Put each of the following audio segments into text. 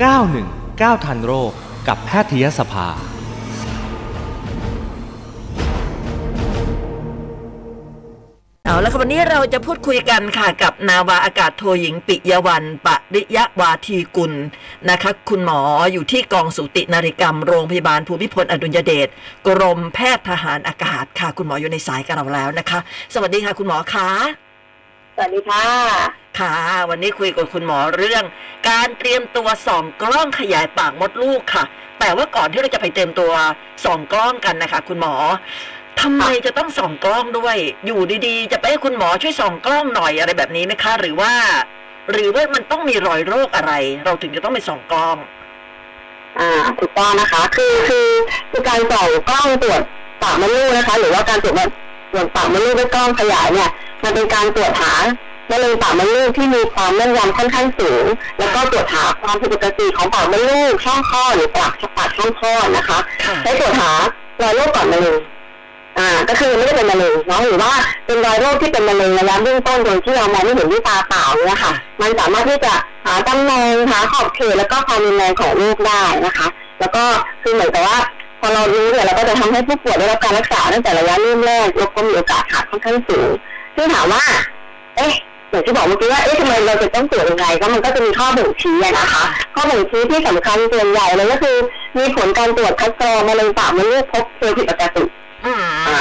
919 ทันโรคกับแพทยสภา เอาละค่ะวันนี้เราจะพูดคุยกันค่ะกับนาวาอากาศโทหญิงปิยวันปริยวาทีกุลนะคะ คุณหมออยู่ที่กองสูตินาริกรรมโรงพยาบาลภูมิพลอดุลยเดชกรมแพทย์ทหารอากาศค่ะ คุณหมออยู่ในสายกับเราแล้วนะคะ สวัสดีค่ะ คุณหมอคะ สวัสดีค่ะ ค่ะ วันนี้คุยกับคุณหมอเรื่อง การเตรียมตัวส่องกล้องขยายปากมดลูกค่ะ แต่ว่าก่อนที่เราจะไปเตรียมตัวส่องกล้องกันนะคะ คุณหมอทำไมจะต้องส่องกล้องด้วย อยู่ดีๆ จะไปให้คุณหมอช่วยส่องกล้องหน่อยอะไรแบบนี้ไหมคะ หรือว่า หรือว่ามันต้องมีรอยโรคอะไร เราถึงจะต้องไปส่องกล้อง อ่าถูกต้องนะคะ คือคือคือการส่องกล้องตรวจปากมดลูกนะคะ หรือว่าการตรวจตรวจปากมดลูกด้วยกล้องขยายเนี่ย มันเป็นการตรวจหามะเร็งปากมดลูกที่มีความแม่นยำค่อนข้างสูง แล้วก็ตรวจหาความผิดปกติของปากมดลูกช่องคลอดหรือปากปากช่องคลอดนะคะค่ะใช้ตรวจหารอยโรคก่อนมะเร็งอ่า ก็คือไม่ได้เป็นมะเร็งเนาะหรือว่าเป็นรอยโรคที่เป็นมะเร็งระยะเบื้องต้นโดยที่เรามองไม่เห็นด้วยตาเปล่าเนี่ยค่ะ มันสามารถที่จะหาตำแหน่งหาขอบเขตแล้วก็ความรุนแรงของโรคได้นะคะ แล้วก็คือเหมือนกับว่าพอเรารู้เนี่ยเราก็จะทำให้ผู้ป่วยได้รับการรักษาตั้งแต่ระยะเริ่มแรกแล้วก็มีโอกาสหายค่อนข้างสูง ซึ่งถามว่า เอ๊ะอย่างที่บอกเมื่อกี้ว่าเอ๊ะทำไมเราจะต้องตรวจยังไงก็มันก็จะมีข้อบ่งชี้อะนะคะ ข้อบ่งชี้ที่สำคัญส่วนใหญ่เลยก็คือ มีผลการตรวจคัดกรองมะเร็งปากมดลูกพบเชื้อผิดปกติอืมอ่า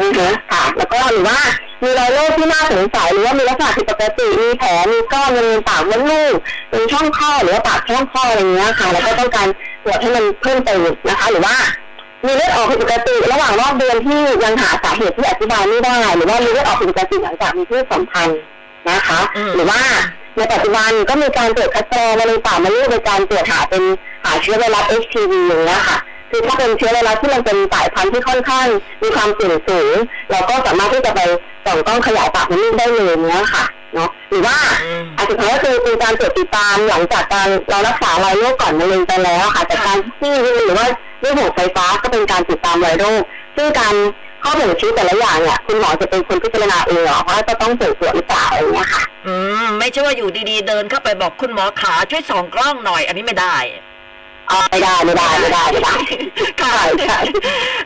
อือฮึค่ะ แล้วก็หรือว่ามีรอยโรคที่น่าสงสัยหรือว่ามีลักษณะผิดปกติมีแผลมีก้อนบริเวณปากมดลูกเป็นช่องคลอดหรือว่าปากช่องคลอดอะไรอย่างเงี้ยค่ะ แล้วก็ต้องการตรวจให้มันเพิ่มเติมนะคะ หรือว่า มีเลือดออกผิดปกติระหว่างรอบเดือนที่ยังหาสาเหตุที่อธิบายไม่ได้ หรือว่ามีเลือดออกผิดปกติหลังจากมีเพศสัมพันธ์นะคะอืมหรือว่าในปัจจุบันก็มีการตรวจคัดกรองมะเร็งปากมดลูกโดยการตรวจหาเป็นหาเชื้อไวรัส HPV อย่างเงี้ยค่ะคือถ้าเป็นเชื้อไวรัสที่มันเป็นสายพันธุ์ที่ค่อนข้างมีความเสี่ยงสูง เราก็สามารถที่จะไปส่องกล้องขยายปากมดลูกได้เลยเนี้ยค่ะเนาะหรือว่าอืมอันสุดท้ายก็คือเป็นการตรวจติดตามหลังจากการเรารักษารอยโรคก่อนมะเร็งไปแล้วค่ะแต่การที่หรือว่า ด้วยหัวไฟฟ้าก็เป็นการติดตามรอยโรคซึ่งการข้อบ่งชี้แต่ละอย่างเนี่ยคุณหมอจะเป็นคนพิจารณาเองเหรอว่าจะต้องส่งตรวจหรือเปล่าอะไรอย่างเงี้ยค่ะ อืม ไม่ใช่ว่าอยู่ดีๆ เดินเข้าไปบอกคุณหมอขาช่วยส่องกล้องหน่อย อันนี้ไม่ได้ อ๋อไม่ได้ไม่ได้ไม่ได้ไม่ได้ค่ะใช่ใช่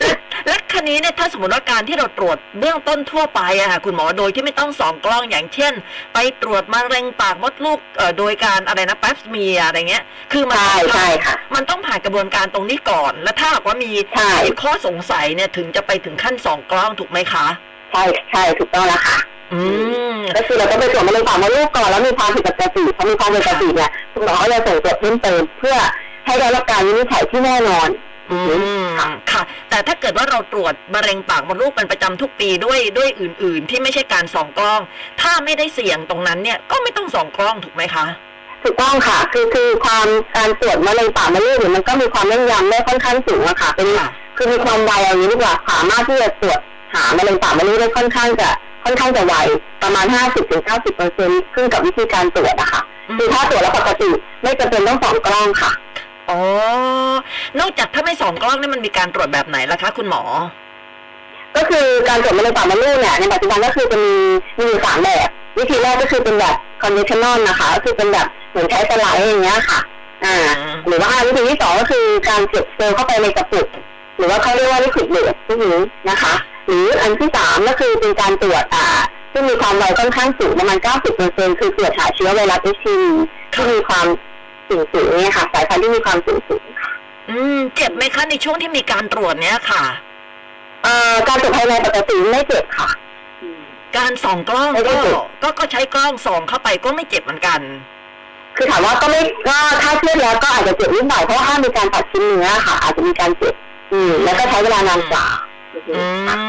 และและคันนี้เนี่ยถ้าสมมติว่าการที่เราตรวจเบื้องต้นทั่วไปอะค่ะคุณหมอโดยที่ไม่ต้องส่องกล้องอย่างเช่น ไปตรวจมะเร็งปากมดลูกเอ่อโดยการอะไรนะแป๊บเมียอะไรเงี้ย คือมันใช่ต้องใช่ค่ะมันต้องผ่านกระบวนการตรงนี้ก่อน และถ้าหากว่ามีใช่มีข้อสงสัยเนี่ยถึงจะไปถึงขั้นส่องกล้องถูกไหมคะใช่ใช่ถูกต้องแล้วค่ะอืมก็คือเราก็ไปตรวจมะเร็งปากมดลูกก่อนแล้วมีความผิดปกติพอมีความผิดปกติเนี่ยคุณหมอก็จะส่งตรวจเพิ่มเติมเพื่อ ให้ได้รับการวินิจฉัยที่แน่นอนอืมค่ะ แต่ถ้าเกิดว่าเราตรวจมะเร็งปากมดลูกเป็นประจำทุกปีด้วยด้วยอื่น ๆ ที่ไม่ใช่การส่องกล้อง ถ้าไม่ได้เสี่ยงตรงนั้นเนี่ยก็ไม่ต้องส่องกล้องถูกไหมคะถูกต้องค่ะ คือคือความการตรวจมะเร็งปากมดลูกเนี่ยมันก็มีความแม่นยำได้ค่อนข้างสูงอะค่ะ เป็นค่ะคือมีความไวอย่างนี้ดีกว่าสามารถที่จะตรวจหามะเร็งปากมดลูกได้ค่อนข้างจะค่อนข้างจะไวประมาณ 50-90เปอร์เซ็นต์ขึ้นกับวิธีการตรวจอะค่ะคือถ้าตรวจแล้วปกติไม่จำเป็นต้องส่องกล้องค่ะ อ๋อนอกจากถ้าไม่ส่องกล้องนี่มันมีการตรวจแบบไหนล่ะคะ คุณหมอ ก็คือการตรวจมะเร็งปากมดลูกเนี่ยในปัจจุบันก็คือจะมีมีอยู่สามแบบวิธีแรกก็คือเป็นแบบ conventional นะคะก็คือเป็นแบบเหมือนใช้สไลด์อย่างเงี้ยค่ะ อ่าอืมหรือว่าวิธีที่สองก็คือการเก็บเซลล์เข้าไปในกระปุกหรือว่าเขาเรียกว่า liquid lead ที่นี้นะคะ หรืออันที่สามก็คือเป็นการตรวจอ่าซึ่งมีความไวค่อนข้างสูงประมาณ 90%คือตรวจหาเชื้อไวรัส HPV ที่มีความ สูงสูงเนี่ยค่ะ สายพันธุ์ที่มีความสูงสูงค่ะอืม เจ็บไหมคะในช่วงที่มีการตรวจเนี้ยค่ะเอ่อการตรวจภายในปกติไม่เจ็บค่ะ การส่องกล้องไม่ได้ก็เจ็บก็ก็ใช้กล้องส่องเข้าไปก็ไม่เจ็บเหมือนกัน คือถามว่าก็ไม่ก็ถ้าเทียบแล้วก็อาจจะเจ็บนิดหน่อยเพราะว่าถ้ามีการตัดชิ้นเนื้อค่ะ อาจจะมีการเจ็บ อืม แล้วก็ใช้เวลานานกว่าอื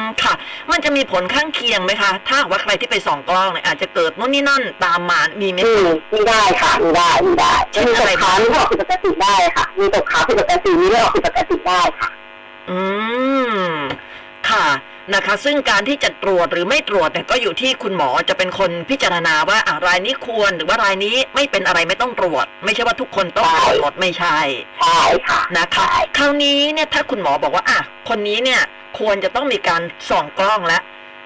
มค่ะ มันจะมีผลข้างเคียงไหมคะ ถ้าหากว่าใครที่ไปส่องกล้องเนี่ยอาจจะเกิดนู่นนี่นั่นตามมา มีไหมอืคะมมีได้ค่ะมีได้มีได้เช่นมีตอะไรกขาบ้างมีเลือดออกผิดปกติได้ค่ะ มีตกขาผิดปกติมีเลือดออกผิดปกติได้ค่ะ อืม ค่ะ นะคะ ซึ่งการที่จะตรวจหรือไม่ตรวจเนี่ยก็อยู่ที่คุณหมอจะเป็นคนพิจารณาว่าอะรายนี้ควรหรือว่ารายนี้ไม่เป็นอะไรไม่ต้องตรวจ ไม่ใช่ว่าทุกคนต้องตรวจหมดไม่ใช่ใช่ค่ะนะคะคราวนี้เนี่ยถ้าคุณหมอบอกว่าอะคนนี้เนี่ยควรจะต้องมีการส่องกล้องแล้ว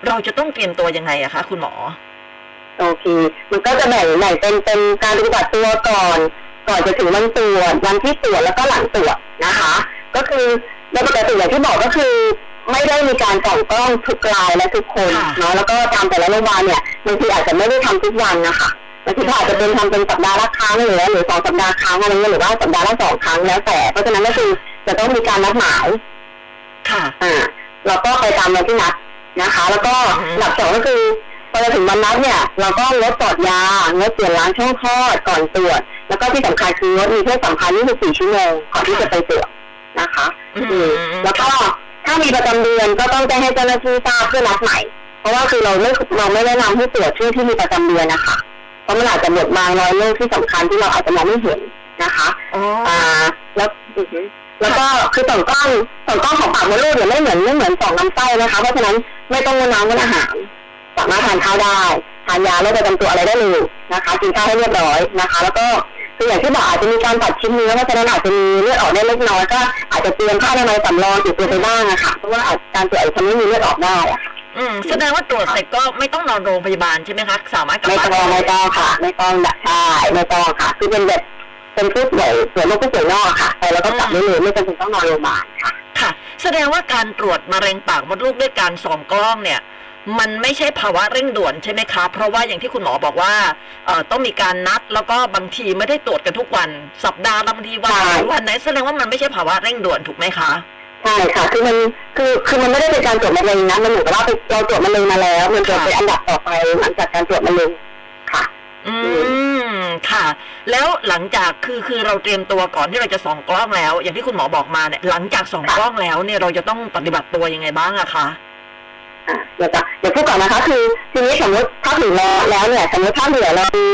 เราจะต้องเตรียมตัวยังไงอะคะคุณหมอโอเค มันก็จะแบ่งแบ่งเป็นเป็นการปฏิบัติตัวก่อน ก่อนจะถึงวันตรวจวันที่ตรวจแล้วก็หลังตรวจนะคะ ก็คือโดยปกติอย่างที่บอกก็คือ ไม่ได้มี การส่องกล้องทุกรายและทุกคนค่ะเนาะแล้วก็ตามแต่ละโรงพยาบาลเนี่ยบางทีอาจจะไม่ได้ทำทุกวันนะคะบางทีก็อาจจะเป็นทำเป็นสัปดาห์ละครั้งหรือหรือสองสัปดาห์ครั้งอะไรเงี้ยหรือว่าสัปดาห์ละสองครั้งแล้วแต่เพราะฉะนั้นก็คือจะต้องมีการนัดหมายค่ะอ่าเราก็ไปตามวันที่นัดนะคะ แล้วก็อืมหลักสองก็คือพอจะถึงวันนัดเนี่ย เราก็งดจอดยางดเปลี่ยนล้างช่องคลอดก่อนตรวจ แล้วก็ที่สำคัญคืองดมีเพศสัมพันธ์24ชั่วโมงก่อนที่จะไปตรวจนะคะอือืมมแล้วก็ ถ้ามีประจำเดือนก็ต้องแจ้งให้เจ้าหน้าที่ทราบเพื่อนัดใหม่ เพราะว่าคือเราไม่เราไม่แนะนำให้ตรวจช่วงที่มีประจำเดือนนะคะ เพราะมันอาจจะหมดบางรอยโรคที่สำคัญที่เราอาจจะมองไม่เห็นนะคะอ๋ออ่าแล้วอือฮึแล้วก็คือส่องกล้องส่องกล้องของปากมดลูกเนี่ยไม่เหมือนไม่เหมือนส่องลำไส้นะคะ เพราะฉะนั้นไม่ต้องงดน้ำงดอาหารสามารถทานข้าวได้ทานยาโรคประจำตัวอะไรได้เลยนะคะกินข้าวให้เรียบร้อยนะคะ แล้วก็ คืออย่างที่บอกอาจจะมีการตัดชิ้นเนื้อเพราะฉะนั้นอาจจะมีเลือดออกได้เล็กน้อยก็อาจจะเตรียมผ้าอนามัยสำรองติดตัวไปบ้างอะค่ะเพราะว่าอาจการตรวจอาจจะทำให้มีเลือดออกได้อะค่ะอืมแสดงว่าตรวจเสร็จก็ไม่ต้องนอนโรงพยาบาลใช่ไหมคะสามารถกลับไม่บ้านต้องได้ไม่ต้องค่ะ ไม่ต้องแบบใช่ไม่ต้องค่ะ คือเป็นแบบเป็นผู้ป่วยป่วยโรคผู้ป่วยนอกค่ะไปแล้วก็กลับได้เลยไม่จำเป็นต้องนอนโรงพยาบาลค่ะ ค่ะ แสดงว่าการตรวจมะเร็งปากมดลูกด้วยการส่องกล้องเนี่ย มันไม่ใช่ภาวะเร่งด่วนใช่ไหมคะ เพราะว่าอย่างที่คุณหมอบอกว่าเอ่อต้องมีการนัดแล้วก็บางทีไม่ได้ตรวจกันทุกวัน สัปดาห์ละบางทีวันใช่ไหนวันไหนแสดงว่ามันไม่ใช่ภาวะเร่งด่วนถูกไหมคะใช่ค่ะคือมันคือคือมันไม่ได้เป็นการตรวจมะเร็งนะมันเหมือนกับว่าไปเราตรวจมะเร็งมาแล้ว มันจะค่ะเป็นอันดับต่อไปหลังจากการตรวจมะเร็งค่ะ อืมค่ะ แล้วหลังจากคือคือเราเตรียมตัวก่อนที่เราจะส่องกล้องแล้ว อย่างที่คุณหมอบอกมาเนี่ยหลังจากส่องกล้องแล้วเนี่ยเราจะต้องปฏิบัติตัวยังไงบ้างอะคะ อะเดี๋ยวจะเดี๋ยวพูดก่อนนะคะ คือทีนี้สมมติถ้าถึงแล้วแล้วเนี่ยสมมติถ้าเหลือเรามี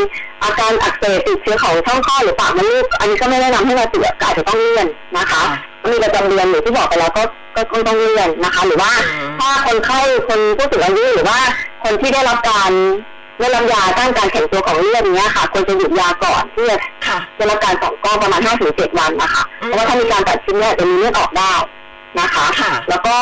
อาการอักเสบติดเชื้อของช่องคลอดหรือปากมดลูกอันนี้ก็ไม่แนะนำให้เราตรวจก็อาจจะต้องเลื่อนนะคะค่ะมีประจำเดือนหรือที่บอกไปแล้วก็ก็ก็ต้องเลื่อนนะคะ หรือว่าอืมถ้าคนไข้คนผู้สูงอายุหรือว่าคนที่ได้รับการได้รับยาต้านการแข็งตัวของเลือดเนี้ยค่ะควรจะหยุดยาก่อนที่จะค่ะได้รับการสองก้อนประมาณห้าถึงเจ็ดวันนะคะอืมเพราะว่าถ้ามีการตัดชิ้นเนี่ยจะมีเลือดออกได้นะคะค่ะแล้วก็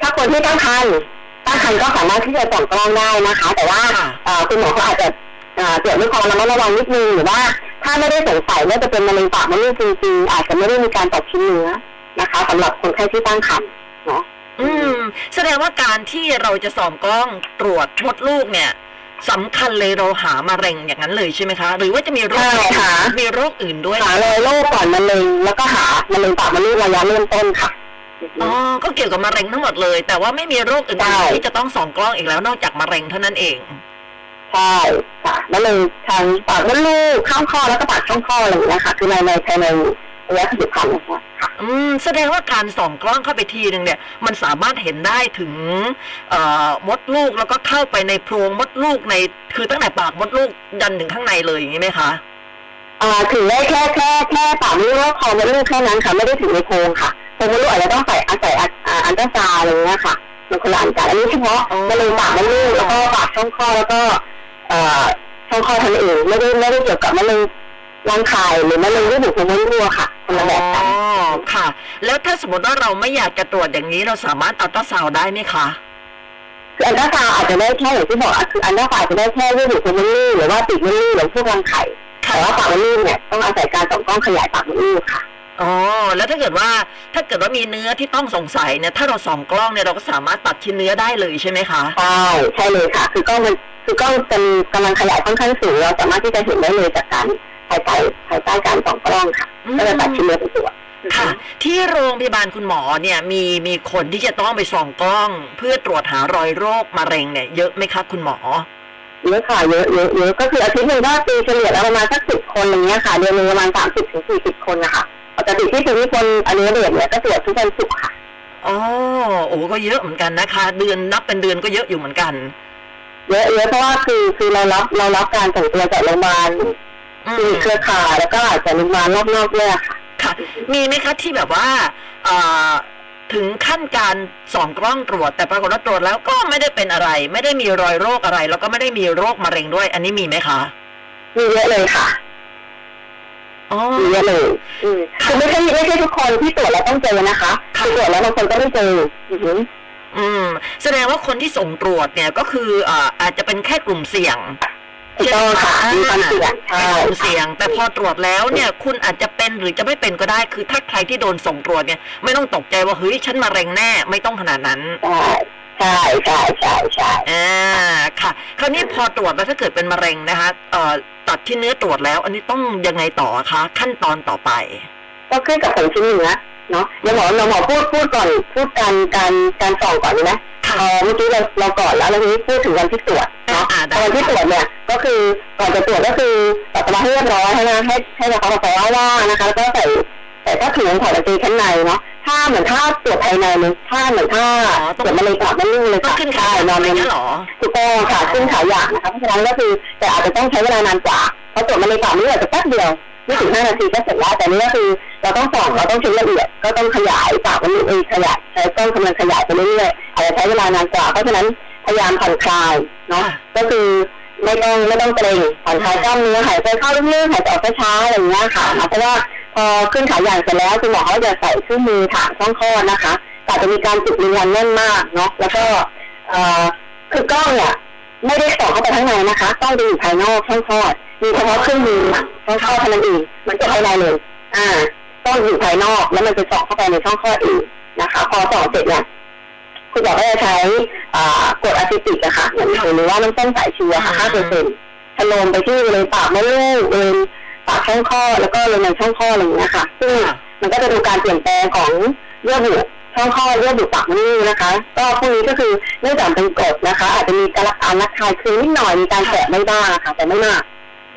ถ้าคนที่ตั้งครรภ์ ตั้งครรภ์ก็สามารถที่จะส่องกล้องได้นะคะ แต่ว่าค่ะเอ่อคุณหมอเขาอาจจะเอ่อตรวจด้วยความระมัดระวังนิดนึงหรือว่าถ้าไม่ได้สงสัยว่าจะเป็นมะเร็งปากมดลูกจริงๆอาจจะไม่ได้มีการตัดชิ้นเนื้อนะคะสำหรับคนไข้ที่ตั้งครรภ์เนาะอืม แสดงว่าการที่เราจะส่องกล้องตรวจมดลูกเนี่ยสำคัญเลยเราหามะเร็งอย่างนั้นเลยใช่ไหมคะ หรือว่าจะมีโรคใช่ค่ะมีโรคอื่นด้วยหาเลยโรคก่อนมะเร็งแล้วก็หามะเร็งปากมดลูกระยะเริ่มต้นค่ะ อ๋อ ก็เกี่ยวกับมะเร็งทั้งหมดเลย แต่ว่าไม่มีโรคอื่ใช่นๆที่จะต้องส่องกล้องอีกแล้วนอกจากมะเร็งเท่านั้นเอง ใช่ค่ะมะเร็งทางปากมดลูกข้ามคอแล้วก็ปากช่องคออะไรอย่างเงี้ยค่ะ คือในในภายในระยะสิบพันนะคะค่ะอืมแสดงว่าการส่องกล้องเข้าไปทีหนึ่งเนี่ย มันสามารถเห็นได้ถึงเอ่อมดลูกแล้วก็เข้าไปในโพรงมดลูกในคือตั้งแต่ปากมดลูกยันถึงข้างในเลยอย่างนี้ไหมคะอ่าถึงได้แค่แค่แค่ปากมดลูกคอมดลูกแค่นั้นค่ะ ไม่ได้ถึงในโพรงค่ะ โพรงมดลูกอาจจะต้องใส่อาศัยอัอ่าอัลตราซาวด์อะไรเงี้ยค่ะมันคนละอันกันอันนี้เฉพาะอ๋อมะเร็งปากมดลูกแล้วก็ปากช่องคลอดแล้วก็เอ่อช่องคลอดทำเองไม่ได้ไม่ได้เกี่ยวกับมะเร็งรังไข่หรือมะเร็งที่บุโพรงมดลูกค่ะคนละแบบกันอ๋อค่ะ แล้วถ้าสมมติว่าเราไม่อยากจะตรวจอย่างนี้เราสามารถอัลตราซาวด์ได้ไหมคะคืออัลตราซาวด์อาจจะได้แค่อย่างที่บอกอะคืออันตราซาวด์อาจจะได้แค่ที่บุโพรงมดลูกหรือว่าติดมดลูกหรือพวกรังไข่ค่ะแต่ว่าปากมดลูกเนี่ยต้องอาศัยการส่องกล้องขยายปากมดลูกค่ะ อ๋อแล้วถ้าเกิดว่าถ้าเกิดว่ามีเนื้อที่ต้องสงสัยเนี่ยถ้าเราส่องกล้องเนี่ยเราก็สามารถตัดชิ้นเนื้อได้เลยใช่ไหมคะใช่ใช่เลยค่ะ คือกล้องมันคือกล้องเป็นกำลังขยายค่อนข้างสูงเราสามารถที่จะเห็นได้เลยจากการภายใต้ภายใต้การส่องกล้องค่ะอืมก็จะตัดชิ้นเนื้อเป็นตัวค่ะ ที่โรงพยาบาลคุณหมอเนี่ยมีมีคนที่จะต้องไปส่องกล้อง เพื่อตรวจหารอยโรคมะเร็งเนี่ยเยอะไหมคะคุณหมอ เยอะค่ะเยอะเยอะเยอะก็คืออาทิตย์หนึ่งก็ตีเฉลี่ยแล้วประมาณสักสิบคนอย่างเงี้ยค่ะเดือนหนึงประมาณสามสิบถึงสี่สิบคนนะคะปกติที่ถึงที่คนอันนี้เดือนเนี่ยก็ตรวจทุกวันศุกร์ค่ะอ๋อโอ้ก็เยอะเหมือนกันนะคะ เดือนนับเป็นเดือนก็เยอะอยู่เหมือนกันเยอะเยอะเพราะว่าคือคือเรารับเรารับการส่งตัวจากโรงพยาบาลอืที่มเครือข่ายแล้วก็อาจจะโรงพยาบาลรอบๆเนี่ยค่ะ ค่ะ มีไหมคะที่แบบว่าเอ่อ ถึงขั้นการส่องกล้องตรวจ แต่ปรากฏว่าตรวจแล้วก็ไม่ได้เป็นอะไร ไม่ได้มีรอยโรคอะไร แล้วก็ไม่ได้มีโรคมะเร็งด้วย อันนี้มีไหมคะ มีเยอะเลยค่ะอ๋อมีเยอะเลยอืมคือไม่ใช่ไม่ใช่ทุกคนที่ตรวจแล้วต้องเจอนะคะค่ะคือตรวจแล้วบางคนก็ไม่เจออือหืออืม แสดงว่าคนที่ส่งตรวจเนี่ยก็คืออ่าอาจจะเป็นแค่กลุ่มเสี่ยง ถูกต้องค่ะมีความเสี่ยงใช่มเสี่ยง แต่พอตรวจแล้วเนี่ยคุณอาจจะเป็นหรือจะไม่เป็นก็ได้ คือถ้าใครที่โดนส่งตรวจเนี่ยไม่ต้องตกใจว่าเฮ้ยฉันมะเร็งแน่ไม่ต้องขนาดนั้นใช่ใช่ใช่ใช่อ่าค่ะ คราวนี้พอตรวจแล้วถ้าเกิดเป็นมะเร็งนะคะเอ่อตัดที่เนื้อตรวจแล้ว อันนี้ต้องยังไงต่อคะขั้นตอนต่อไป ก็ขึ้นกับผลชิ้นเนื้อ เนาะเดี๋ยวหมอเราหมอพูดพูดก่อนพูดการการการส่องก่อนดีไหมค่ะเออเมื่อกี้เราเราก่อนแล้วแล้วทีนี้พูดถึงวันที่ตรวจเนาะอ่าได้วันที่ตรวจเนี่ยก็คือก่อนจะตรวจก็คือปัสสาวะให้เรียบร้อยให้นะให้ให้เราปัสสาวะว่างนะคะแล้วก็ใส่ใส่ผ้าถุงถอดกางเกงชั้นในเนาะถ้าเหมือนถ้าตรวจภายในเลยถ้าเหมือนถ้าอ๋อตรวจมะเร็งปากมันนิ่งเลยต้องค่ะขึ้นขาใช่นอนอะไรในเงี้ยเหรอถูกต้องค่ะขึ้นขาอย่างนะคะเพราะฉะนั้นก็คือแต่อาจจะต้องใช้เวลานานกว่าเพราะตรวจมะเร็งปากนี่อาจจะแป๊บเดียว ไม่ถึงห้านาทีก็เสร็จแล้วแต่นี่ก็คือเราต้องส่องเราต้องเช็คละเอียดก็ต้องขยายปากมันเองขยายใช้กล้องกำลังขยายไปเรื่อยๆอาจจะใช้เวลานานกว่าเพราะฉะนั้นพยายามผ่อนคลายเนาะก็คือไม่ต้องไม่ต้องเกรงผ่อนคลายกล้ามเนื้อหายใจเข้าลึกๆหายใจออกช้าๆอะไรอย่างเงี้ยค่ะเพราะว่าพอขึ้นขาอย่างเสร็จแล้วคุณหมอเขาจะใส่เครื่องมือถางช่องคลอดนะคะแต่จะมีการจุดยืนยันแน่นมากเนาะแล้วก็เอ่อคือกล้องเนี่ยไม่ได้ส่องเข้าไปข้างในนะคะ ต้องดูอยู่ภายนอกช่องคลอด มีเฉพาะเครื่องมือช่องคลอดเท่านั้นเองมันจะภายในเลย อ่า ต้องอยู่ภายนอกแล้วมันจะส่องเข้าไปในช่องคลอดเองนะคะ พอส่องเสร็จเนี่ยคุณหมอก็จะใช้อ่ากรดอะซิติกอะค่ะเหมือนหรือว่าน้ำส้มสายชูอะค่ะห้าเปอร์เซ็นต์ชโลมไปที่บริเวณปากมดลูกบริเวณปากช่องคลอดแล้วก็บริเวณช่องคลอดอะไรอย่างเงี้ยค่ะ ซึ่งค่ะมันก็จะดูการเปลี่ยนแปลงของเยื่อบุช่องคลอดเยื่อบุปากมดลูกนะคะ ก็พวกนี้ก็คือเนื่องจากเป็นกรดนะคะ อาจจะมีการรักษารักคายคืนนิดหน่อยมีการแสบไม่บ้างค่ะ แต่ไม่มาก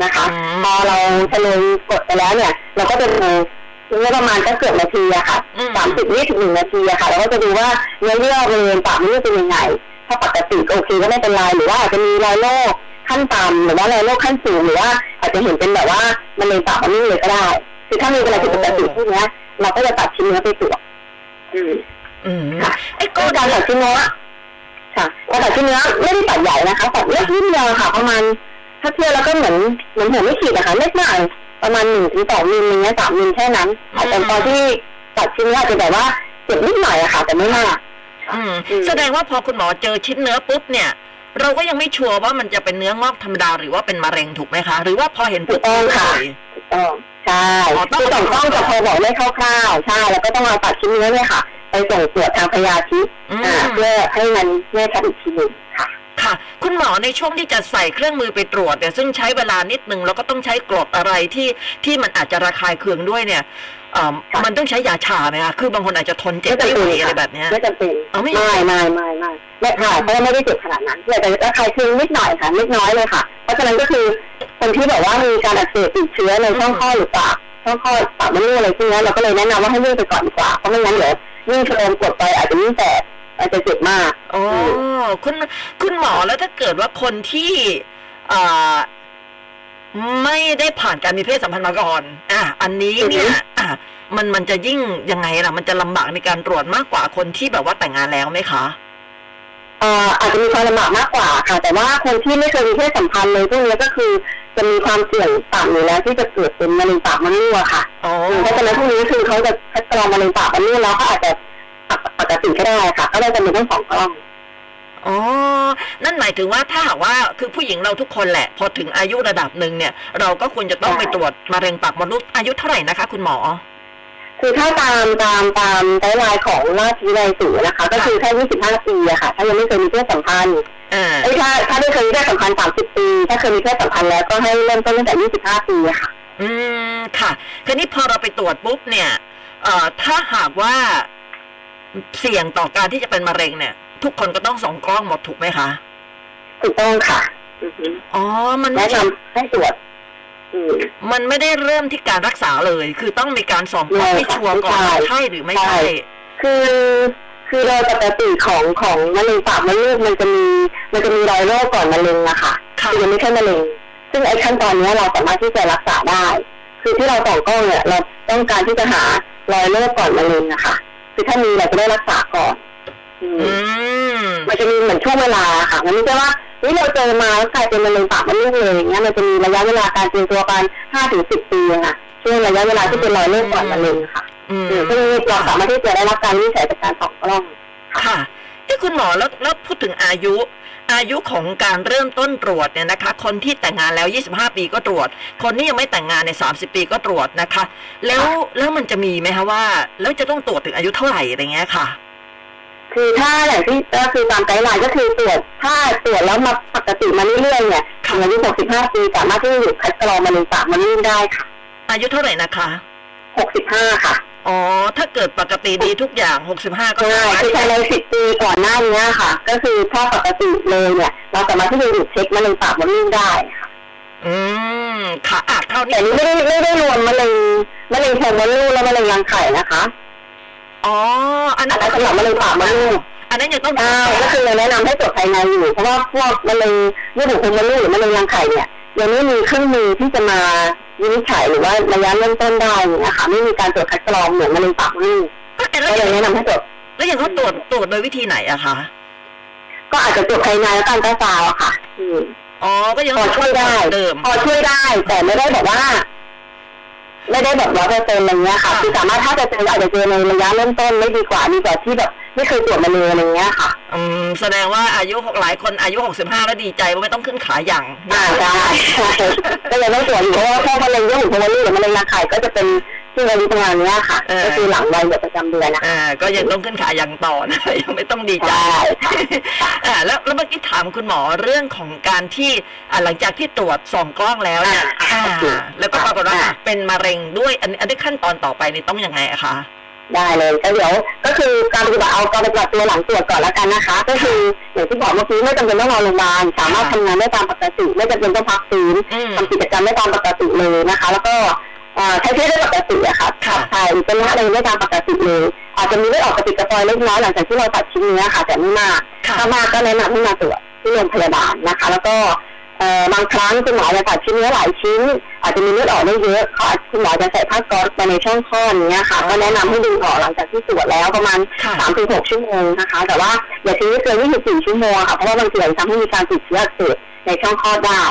นะคะอืมพอเราเฉลยกดไปแล้วเนี่ย เราก็จะดูเมื่อประมาณก็เกือบนาทีอะค่ะอืมสามสิบวิถึงหนึ่งนาทีอะค่ะเราก็จะดูว่าเนื้อเยื่อบริเวณปากมดลูกเป็นยังไง ถ้าปกติก็โอเคก็ไม่เป็นไรหรือว่าอาจจะมีรอยโรคขั้นต่ำหรือว่ารอยโรคขั้นสูงหรือว่าอาจจะเห็นเป็นแบบว่ามะเร็งปากมดลูกเลยก็ได้คือถ้ามีอะไรผิดปกติพวกเนี้ยเราก็จะตัดชิ้นเนื้อไปตรวจอืมอืมค่ะไอ้ก็ก้อนการตัดชิ้นเนื้อค่ะการตัดชิ้นเนื้อไม่ได้ตัดใหญ่นะคะตัดเล็กนิดเดียวค่ะประมาณ ถ้าเทียบแล้วก็เหมือนเหมือนหัวไม่ขีดอะค่ะเล็กมากประมาณหนึ่งถึงสองมิลอย่างเงี้ยสามมิลแค่นั้นอาจจะตอนที่ตัดชิ้นเนื้ออาจจะแบบว่าเจ็บนิดหน่อยอะค่ะ แต่ไม่มากอืมอืมแสดงว่าพอคุณหมอเจอชิ้นเนื้อปุ๊บเนี่ย เราก็ยังไม่ชัวร์ว่ามันจะเป็นเนื้องอกธรรมดาหรือว่าเป็นมะเร็งถูกไหมคะ หรือว่าพอเห็นถูปุ๊กบต้องค่ะเลยถูกต้องใช่อ๋อต้องคือสองกล้องจะพอบอกได้คร่าวๆใช่แล้วก็ต้องเอาตัดชิ้นเนื้อเนี่ยค่ะ ไปส่งตรวจทางพยาธิอืมอ่าเพื่อให้มันแน่ชัดอีกทีหนึ่งค่ะ ค่ะ คุณหมอในช่วงที่จะใส่เครื่องมือไปตรวจเนี่ยซึ่งใช้เวลานิดนึงแล้วก็ต้องใช้กรดอะไรที่ที่มันอาจจะระคายเคืองด้วยเนี่ยเอ่อค่ะมันต้องใช้ยาชาไหมคะคือบางคนอาจจะทนเจ็บไม่ไม่จำไหวเป็นอะไรค่ะแบบเนี้ยไม่จำเป็นเอาไม่ไม่ไม่ไม่ไม่ไม่ค่ะเพราะว่าไม่ได้เจ็บขนาดนั้นแต่จะคลายคืนนิดหน่อยค่ะเล็กน้อยเลยค่ะ เพราะฉะนั้นก็คือคนที่แบบว่ามีการอักเสบติดเชื้อในช่องคลอดหรือปากช่องคลอดปากมดลูกอะไรพวกนี้เราก็เลยแนะนำว่าให้วิ่งไปก่อนดีกว่าเพราะไม่งั้นเดี๋ยวยิ่งโชมกดไปอาจจะยิ่งแตก อาจจะเจ็บมากอ๋อคุณคุณหมอแล้วถ้าเกิดว่าคนที่อ่าไม่ได้ผ่านการมีเพศสัมพันธ์มาก่อน อะ อันนี้เนี่ย อะ มันมันจะยิ่งยังไงล่ะ มันจะลำบากในการตรวจมากกว่าคนที่แบบว่าแต่งงานแล้วไหมคะอาจจะมีความลำบากมากกว่าค่ะ แต่ว่าคนที่ไม่เคยมีเพศสัมพันธ์เลยพวกนี้ก็คือ จะมีความเสี่ยงต่ำอยู่แล้วที่จะเกิดเป็นมะเร็งปากมดลูกอะค่ะเพราะฉะนั้นพวกนี้คือเขาจะคัดกรองมะเร็งปากมดลูกแล้วก็อาจจะ ปกติก็ได้ค่ะ ก็เลยจะมีทั้งสองกล้องอ๋อ นั่นหมายถึงว่าถ้าหากว่าคือผู้หญิงเราทุกคนแหละ พอถึงอายุระดับหนึ่งเนี่ย เราก็ควรจะต้องใช่ไปตรวจมะเร็งปากมดลูกอายุเท่าไหร่นะคะ คุณหมอ คือถ้าตามตามตามไกด์ไลน์ของราชวิทยาลัยสูนะคะ ก็คือแค่25 ปีอะค่ะ ถ้ายังไม่เคยมีเพศสัมพันธ์อ่าเอ้ยถ้าถ้าไม่เคยมีเพศสัมพันธ์30 ปี ถ้าเคยมีเพศสัมพันธ์แล้วก็ให้เริ่มต้นตั้งแต่ 25 ปีอะค่ะ อืม ค่ะ ทีนี้พอเราไปตรวจปุ๊บเนี่ย เอ่อ ถ้าหากว่า เสี่ยงต่อการที่จะเป็นมะเร็งเนี่ย ทุกคนก็ต้องส่องกล้องหมดถูกไหมคะถูกต้องค่ะอือฮึอ๋อ มันไม่แนะใช่นำให้ตรวจอืมมันไม่ได้เริ่มที่การรักษาเลย คือต้องมีการส่องกล้องไม่ให้ชัวร์ก่อนใช่ว่าใช่หรือไม่ใช่ใช่ คือคือโดยปกติของของมะเร็งปากมดลูกมันจะมี มันจะมีรอยโรคก่อนมะเร็งอะค่ะค่ะคือยังไม่ใช่มะเร็ง ซึ่งไอ้ขั้นตอนเนี้ยเราสามารถที่จะรักษาได้ คือที่เราส่องกล้องเนี่ยเราต้องการที่จะหารอยโรคก่อนมะเร็งอะค่ะ คือถ้ามีเราจะได้รักษาก่อนอืมอืมมันจะมีเหมือนช่วงเวลาค่ะ มันไม่ใช่ว่าเฮ้ยเราเจอมาแล้วกลายเป็นมะเร็งปากมดลูกเลยอย่างเงี้ยมันจะมีระยะเวลาการเตรียมตัวกันห้าถึงสิบปีอะค่ะช่วงระยะเวลาที่เป็นรอยโรคก่อนมะเร็งค่ะอืมอืมซึ่งเราสามารถที่จะได้รับการวินิจฉัยจากการส่องกล้องค่ะเอ้คุณหมอแล้วแล้วพูดถึงอายุ อายุของการเริ่มต้นตรวจเนี่ยนะคะ คนที่แต่งงานแล้ว 25 ปีก็ตรวจ คนที่ยังไม่แต่งงานใน 30 ปีก็ตรวจนะคะ แล้วแล้วมันจะมีไหมคะว่า แล้วจะต้องตรวจถึงอายุเท่าไหร่อะไรเงี้ยค่ะ คือถ้าอย่างที่ก็คือตามไกด์ไลน์ก็คือตรวจถ้าตรวจแล้วมาปกติมาเรื่อยๆเนี่ยค่ะถึงอายุ 65 ปีสามารถที่จะหยุดคัดกรองมะเร็งปากมดลูกได้ค่ะ อายุเท่าไหร่นะคะ 65 ค่ะ อ๋อ ถ้าเกิดปกติดีทุกอย่าง 65 ก็ใช่สามารถคือภายใน10 ปีก่อนหน้านี้ค่ะ ก็คือถ้าปกติเลยเนี่ย เราสามารถที่จะหยุดเช็คมะเร็งปากมดลูกได้ค่ะอืมค่ะอะเท่าแต่นี้นี้ไม่ได้ไม่ได้รวมมะเร็งมะเร็งโพรงมดลูกและมะเร็งรังไข่นะคะ อ๋ออันนั้นอันนั้นสำหรับมะเร็งปากมดลูกอันนั้นยังต้องใช่ก็คือแนะนำให้ตรวจภายในอยู่ เพราะว่าพวกมะเร็งรูหูโพรงมดลูกหรือมะเร็งรังไข่เนี่ยยังไม่มีเครื่องมือที่จะมา วินิจฉัยหรือว่าระยะเริ่มต้นได้นะคะไม่มีการตรวจคัดกรองเหมือนมะเร็งปากมดลูกก็แต่ก็แล้วเลอยย่างแนะนำให้ตรวจแล้วอย่างเขาตรวจตรวจโดยวิธีไหนอะคะก็อาจจะตรวจภายในแล้วการกระซาวอะค่ะอืมอ๋อก็ยังพอช่วยได้เดิมพอช่วยได้ แต่ไม่ได้แบบว่า ไม่ได้แบบร้อยเปอร์เซ็นต์อะไรเงี้ยค่ะค่ะ คือสามารถถ้าจะเจออาจจะเจอในระยะเริ่มต้นไม่ดีกว่าดีกว่าที่แบบไม่เคยตรวจมาเลยอะไรเงี้ยค่ะอืมแสดงว่าอายุหลายคนอายุ65แล้วดีใจว่าไม่ต้องขึ้นขาอย่างอ่าใช่ใช่ก็เลยต้องตรวจอยู่เพราะว่าแค่มะเร็งเรื่องหูโพรงมดลูกหรือมะเร็งรังไข่ก็จะเป็นที่อายุประมาณเนี้ยค่ะ ก็คือหลังวัยประจำเดือนนะคะอ่าก็ยังต้องขึ้นขาอย่างต่อนะยังไม่ต้องดีใจใช่ค่ะอ่าแล้วแล้วเมื่อกี้ถามคุณหมอเรื่องของการที่อ่าหลังจากที่ตรวจส่องกล้องแล้วเนี่ยอ่าอ่าโอเคแล้วก็ปรากฏว่าอ่าเป็นมะเร็งด้วยอันอันนี้ขั้นตอนต่อไปนี่ต้องยังไงอะคะ ได้เลยก็เดี๋ยวก็คือการปฏิบัติเอาการปฏิบัติตัวหลังตรวจก่อนแล้วกันนะคะ ก็คืออย่างที่บอกเมื่อกี้ไม่จำเป็นต้องนอนโรงพยาบาลสามารถทำงานได้ตามปกติ ไม่จำเป็นต้องพักฟื้นอืมทำกิจกรรมได้ตามปกติเลยนะคะ แล้วก็เอ่อใช้ชีวิตได้ปกติอะค่ะค่ะขับถ่ายอุจจาระอะไรได้ตามปกติเลย อาจจะมีเลือดออกกระปิดกระปอยเล็กน้อยหลังจากที่เราตัดชิ้นเนื้อค่ะแต่ไม่มากค่ะถ้ามากก็แนะนำให้มาตรวจที่โรงพยาบาลนะคะ แล้วก็เอ่อ บางครั้งคุณหมอจะตัดชิ้นเนื้อหลายชิ้น อาจจะมีเลือดออกได้เยอะเขาอาจคุณหมอจะใส่ผ้าก๊อซไปในช่องคลอดอย่างเงี้ยค่ะก็แนะนำให้ดึงออกหลังจากที่ตรวจแล้วประมาณค่ะสามถึงหกชั่วโมงนะคะ แต่ว่าอย่าทิ้งไว้เกิน24ชั่วโมงค่ะเพราะว่าบางทีอาจจะทำให้มีการติดเชื้ออักเสบในช่องคลอดได้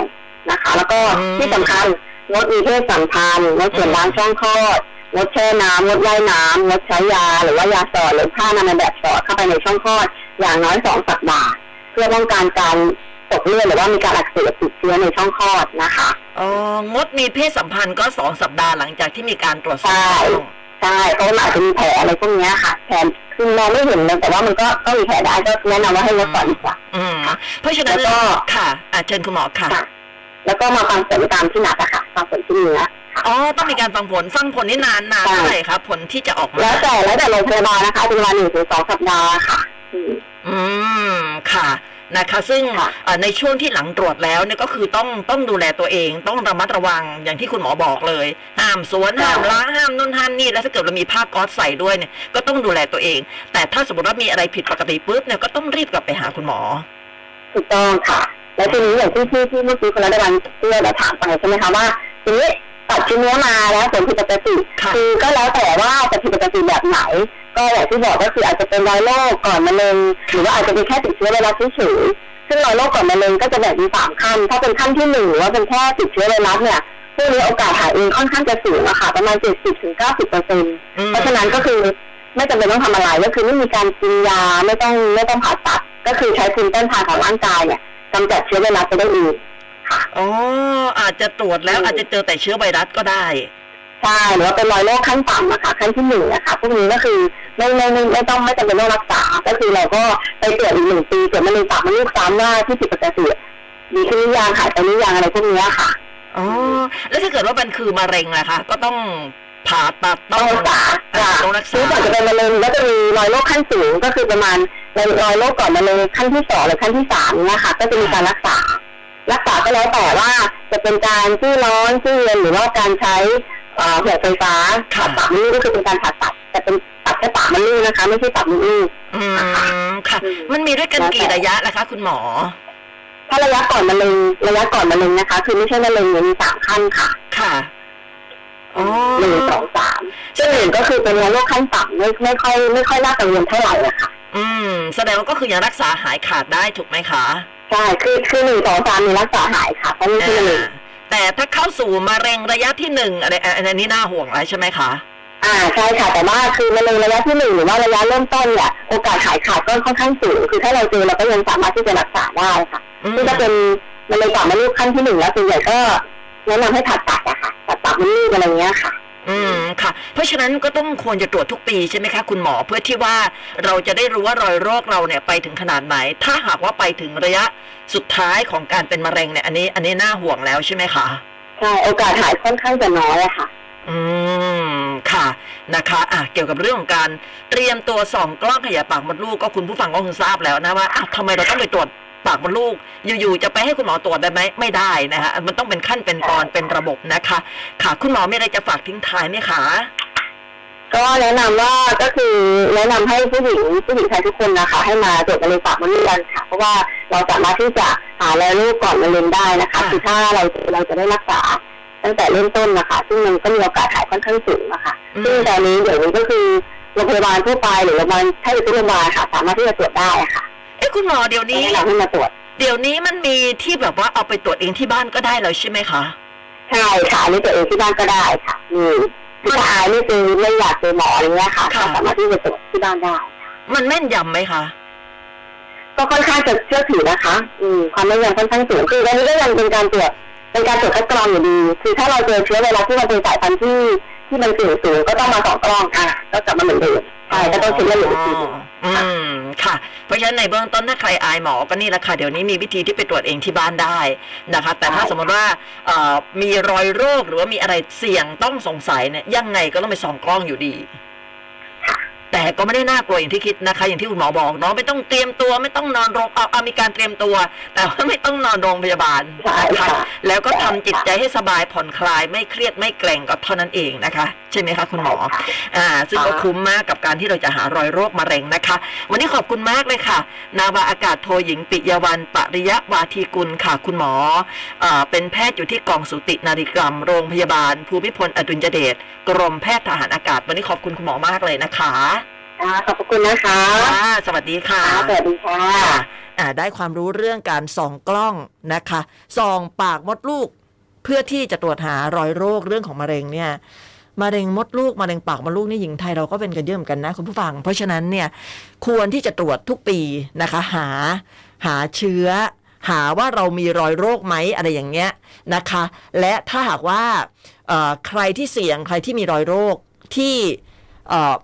นะคะ แล้วก็อืมที่สำคัญงดมีเพศสัมพันธ์งดส่วนล้างช่องคลอดงดแช่น้ำงดว่ายน้ำงดใช้ยา หรือว่ายาสอดหรือผ้าอนามัยแบบสอดเข้าไปในช่องคลอด อย่างน้อยสองสัปดาห์เพื่อป้องกันการ ตกเลือดหรือว่ามีการอักเสบติดเชื้อในช่องคลอดนะคะอ๋องดมีเพศสัมพันธ์ก็สองสัปดาห์หลังจากที่มีการตรวจสอบ ใช่ใช่เพราะว่ามันอาจจะมีแผลอะไรพวกเนี้ยค่ะแผลคือมองไม่เห็นเลยแต่ว่ามันก็ก็มีแผลได้ก็แนะนำว่าให้งดก่อนดีกว่าอืมเพราะฉะนั้นแล้วก็ค่ะอาเชิญคุณหมอค่ะค่ะ แล้วก็มาฟังผลตามที่นัดอะค่ะฟังผลที่เนื้ออ๋อต้องมีการฟังผลฟังผลนี่นานนานใช่เท่าไหร่ครับผลที่จะออกมาแล้วแต่แล้วแต่โรงพยาบาลนะคะเป็นเวลาหนึ่งถึงสองสัปดาห์ค่ะ อืมอืมค่ะ นะคะ ซึ่งค่ะเอ่อในช่วงที่หลังตรวจแล้วเนี่ยก็คือต้องต้องดูแลตัวเอง ต้องระมัดระวังอย่างที่คุณหมอบอกเลย ห้ามสวนห้ามล้างห้ามนู่นห้ามนี่แล้วถ้าเกิดเรามีผ้าก๊อซใส่ด้วยเนี่ยก็ต้องดูแลตัวเอง แต่ถ้าสมมติว่ามีอะไรผิดปกติปุ๊บเนี่ยก็ต้องรีบกลับไปหาคุณหมอถูกต้องค่ะ แล้วทีนี้อย่างที่ที่ที่เมื่อกี้คุณรัตน์เพื่อเราถามไปใช่ไหมคะว่าทีนี้ตัดชิ้นเนื้อมาแล้วผลผิดปกติค่ะอก็แล้วแต่ว่าจะผิดปกติแบบไหน ก็อย่างที่บอกก็คืออาจจะเป็นรอยโรคก่อนมะเร็งหรือว่าอาจจะเป็นแค่ติดเชื้อไวรัสเฉยๆซึ่งรอยโรคก่อนมะเร็งก็จะแบ่งเป็นสามขั้น ถ้าเป็นขั้นที่หนึ่งหรือว่าเป็นแค่ติดเชื้อไวรัสเนี่ยพวกนี้โอกาสหายเองค่อนข้างจะสูงอะค่ะประมาณเจ็ดสิบถึงเก้าสิบเปอร์เซ็นต์อืมเพราะฉะนั้นก็คือไม่จำเป็นต้องทำอะไรก็คือไม่มีการกินยาไม่ต้องไม่ต้องผ่าตัด ก็คือใช้ภูมิต้านทานของร่างกายเนี่ยกำจัดเชื้อไวรัสไปได้เองค่ะอ๋ออาจจะตรวจแล้วอืมอาจจะเจอแต่เชื้อไวรัสก็ได้ ใช่หรือว่าเป็นรอยโรคขั้นต่ำนะคะขั้นที่หนึ่งนะคะพวกนี้ก็คือไม่ไม่ไม่ไม่ต้องไม่จำเป็นต้องรักษา ก็คือเราก็ไปตรวจอีกหนึ่งปีตรวจมะเร็งปากมดลูกซ้ำว่าที่ผิดปกติดีขึ้นหรือยังหายไปหรือยังอะไรพวกเนี้ยค่ะอ๋อแล้วถ้าเกิดว่ามันคือมะเร็งนะคะก็ต้องผ่าตัดต้ต้อองงรักษาอ่าต้องรักษาคือก่อนจะเป็นมะเร็งก็จะมีรอยโรคขั้นสูงก็คือประมาณรอยโรคก่อนมะเร็งขั้นที่สองหรือขั้นที่สามเนี่ยค่ะ ก็จะมีการรักษา รักษาก็แล้วแต่ว่าจะเป็นการที่ร้อนที่เย็นหรือว่าการใช้เอ่อ หัวไฟฟ้าค่ะผ่าตัดมดลูกก็คือเป็นการผ่าตัดแต่เป็นตัดแค่ปากมดลูกนะคะ ไม่ใช่ตัดมดลูกอืมค่ะอืมมันมีด้วยกันกี่ระยะล่ะคะ คุณหมอ ถ้าระยะก่อนมะเร็งระยะก่อนมะเร็งนะคะ คือไม่ใช่มะเร็งเนี่ยมีสามขั้นค่ะ ค่ะอ๋อหนึ่งสองสามซึ่งหนึ่งก็คือเป็นโรคขั้นต่ำไม่ไม่ค่อยไม่ค่อยน่ากังวลเท่าไหร่อะค่ะอืม แสดงว่าก็คือยังรักษาหายขาดได้ถูกไหมคะ ใช่ คือคือหนึ่งสองสามมีรักษาหายค่ะเพราะไม่ใช่มะเร็งอ่า แต่ถ้าเข้าสู่มะเร็งระยะที่หนึ่งอะไรอันอันนี้น่าห่วงแล้วใช่ไหมคะอ่าใช่ค่ะแต่ว่าคือมะเร็งระยะที่หนึ่งหรือว่าระยะเริ่มต้นเนี่ยโอกาสหายขาดก็ค่อนข้างสูงคือถ้าเราเจอเราก็ยังสามารถที่จะรักษาได้ค่ะอืมซึ่งจะเป็นมะเร็งปากมดลูกขั้นที่หนึ่งแล้วส่วนใหญ่ก็แนะนำให้ผ่าตัดอะค่ะตัดปากมดลูกอะไรเงี้ยค่ะ อืมค่ะ เพราะฉะนั้นก็ต้องควรจะตรวจทุกปีใช่ไหมคะคุณหมอเพื่อที่ว่าเราจะได้รู้ว่ารอยโรคเราเนี่ยไปถึงขนาดไหน ถ้าหากว่าไปถึงระยะสุดท้ายของการเป็นมะเร็งเนี่ยอันนี้ อันนี้น่าห่วงแล้วใช่ไหมคะใช่โอกาสหายค่อนข้างจะน้อยอะค่ะ อืมค่ะนะคะอะเกี่ยวกับเรื่องของการเตรียมตัวส่องกล้องขยายปากมดลูกก็คุณผู้ฟังก็คงทราบแล้วนะว่าอะทำไมเราต้องไปตรวจ ปากมดลูก อยู่ๆจะไปให้คุณหมอตรวจได้ไหมไม่ได้นะคะมันต้องเป็นขั้นเป็นตอนเป็นระบบนะคะ ค่ะ คุณหมอมีอะไรจะฝากทิ้งท้ายไหมคะก็แนะนำว่าก็คือแนะนำให้ผู้หญิงผู้หญิงไทยทุกคนนะคะ ให้มาตรวจมะเร็งปากมดลูกกันค่ะ เพราะว่าเราสามารถที่จะหาแลลูกก่อนมะเร็งได้นะคะค่ะคือถ้าเราเราจะได้รักษาตั้งแต่เริ่มต้นนะคะ ซึ่งมันก็มีโอกาสหายค่อนข้างสูงนะคะซึ่งตอนนี้เดี๋ยวนี้ก็คือโรงพยาบาลทั่วไปหรือโรงพยาบาลถ้าอยู่ที่โรงพยาบาลค่ะ สามารถที่จะตรวจได้ค่ะ เอ้คุณหมอเดี๋ยวนี้แนะนำให้มาตรวจ เดี๋ยวนี้มันมีที่แบบว่าเอาไปตรวจเองที่บ้านก็ได้แล้วใช่ไหมคะใช่ค่ะอันนี้ตรวจเองที่บ้านก็ได้ค่ะอืมถ้าอายไม่คือไม่อยากเจอหมออะไรเงี้ยค่ะค่ะก็สามารถที่จะตรวจที่บ้านได้ มันแม่นยำไหมคะก็ค่อนข้างจะเชื่อถือนะคะ อืมความแม่นยำค่อนข้างสูงคืออันนี้ก็ยังเป็นการตรวจเป็นการตรวจคัดกรองอยู่ดี คือถ้าเราเจอเชื้อไวรัสที่มันเป็นสายพันธุ์ที่ที่มันเสี่ยงสูงก็ต้องมาสองกล้องอะก็กลับมาเหมือนเดิม ใช่ก็ต้องเช็คเลือดอีกทีหนึ่งอืมค่ะ เพราะฉะนั้นในเบื้องต้นถ้าใครอายหมอก็นี่แหละค่ะเดี๋ยวนี้มีวิธีที่ไปตรวจเองที่บ้านได้นะคะ แต่ถ้าสมมติว่าเอ่อมีรอยโรคหรือว่ามีอะไรเสี่ยงต้องสงสัยเนี่ยยังไงก็ต้องไปส่องกล้องอยู่ดี แต่ก็ไม่ได้น่ากลัวอย่างที่คิดนะคะ อย่างที่คุณหมอบอกเนาะไม่ต้องเตรียมตัวไม่ต้องนอนโรงเอาเอามีการเตรียมตัว แต่ว่าไม่ต้องนอนโรงพยาบาลใช่นะคะค่ะแล้วก็ทำจิตใจให้สบายผ่อนคลายไม่เครียดไม่เกรงก็เท่านั้นเองนะคะ ใช่ไหมคะคุณหมออ่าซึ่งก็คุ้มมากกับการที่เราจะหารอยโรคมะเร็งนะคะ วันนี้ขอบคุณมากเลยค่ะ นาวาอากาศโทหญิงปิยวันปริยะวาทีกุลค่ะ คุณหมออ่าเป็นแพทย์อยู่ที่กองสูตินารีกรรมโรงพยาบาล ภูมิพลอดุลยเดชกรมแพทย์ทหารอากาศ วันนี้ขอบคุณคุณหมอมากเลยนะคะ อ่าขอบพระคุณนะคะค่ะสวัสดีค่ะค่ะสวัสดีค่ะค่ะอ่าได้ความรู้เรื่องการส่องกล้องนะคะส่องปากมดลูก เพื่อที่จะตรวจหารอยโรคเรื่องของมะเร็งเนี่ยมะเร็งมดลูกมะเร็งปากมดลูกนี่หญิงไทยเราก็เป็นกันเยอะเหมือนกันนะคุณผู้ฟัง เพราะฉะนั้นเนี่ยควรที่จะตรวจทุกปีนะคะ หาหาเชื้อ หาว่าเรามีรอยโรคไหมอะไรอย่างเงี้ยนะคะ และถ้าหากว่าเอ่อใครที่เสี่ยงใครที่มีรอยโรคที่เอ่อ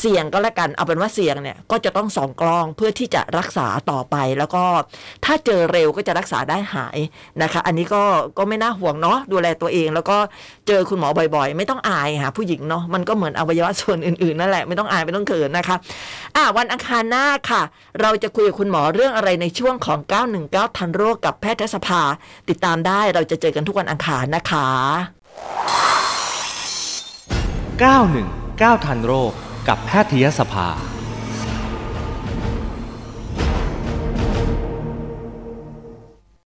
เสี่ยงก็แล้วกันเอาเป็นว่าเสี่ยงเนี่ยก็จะต้องส่องกล้องเพื่อที่จะรักษาต่อไป แล้วก็ถ้าเจอเร็วก็จะรักษาได้หายนะคะ อันนี้ก็ก็ไม่น่าห่วงเนาะดูแลตัวเอง แล้วก็เจอคุณหมอบ่อยๆ ไม่ต้องอายค่ะผู้หญิงเนาะมันก็เหมือนอวัยวะส่วนอื่นๆนั่นแหละไม่ต้องอายไม่ต้องเขินนะคะอะวันอังคารหน้าค่ะ เราจะคุยกับคุณหมอเรื่องอะไรในช่วงของ 919 ทันโรคกับแพทยสภา ติดตามได้เราจะเจอกันทุกวันอังคารนะคะ 919 ทันโรค กับแพทยสภา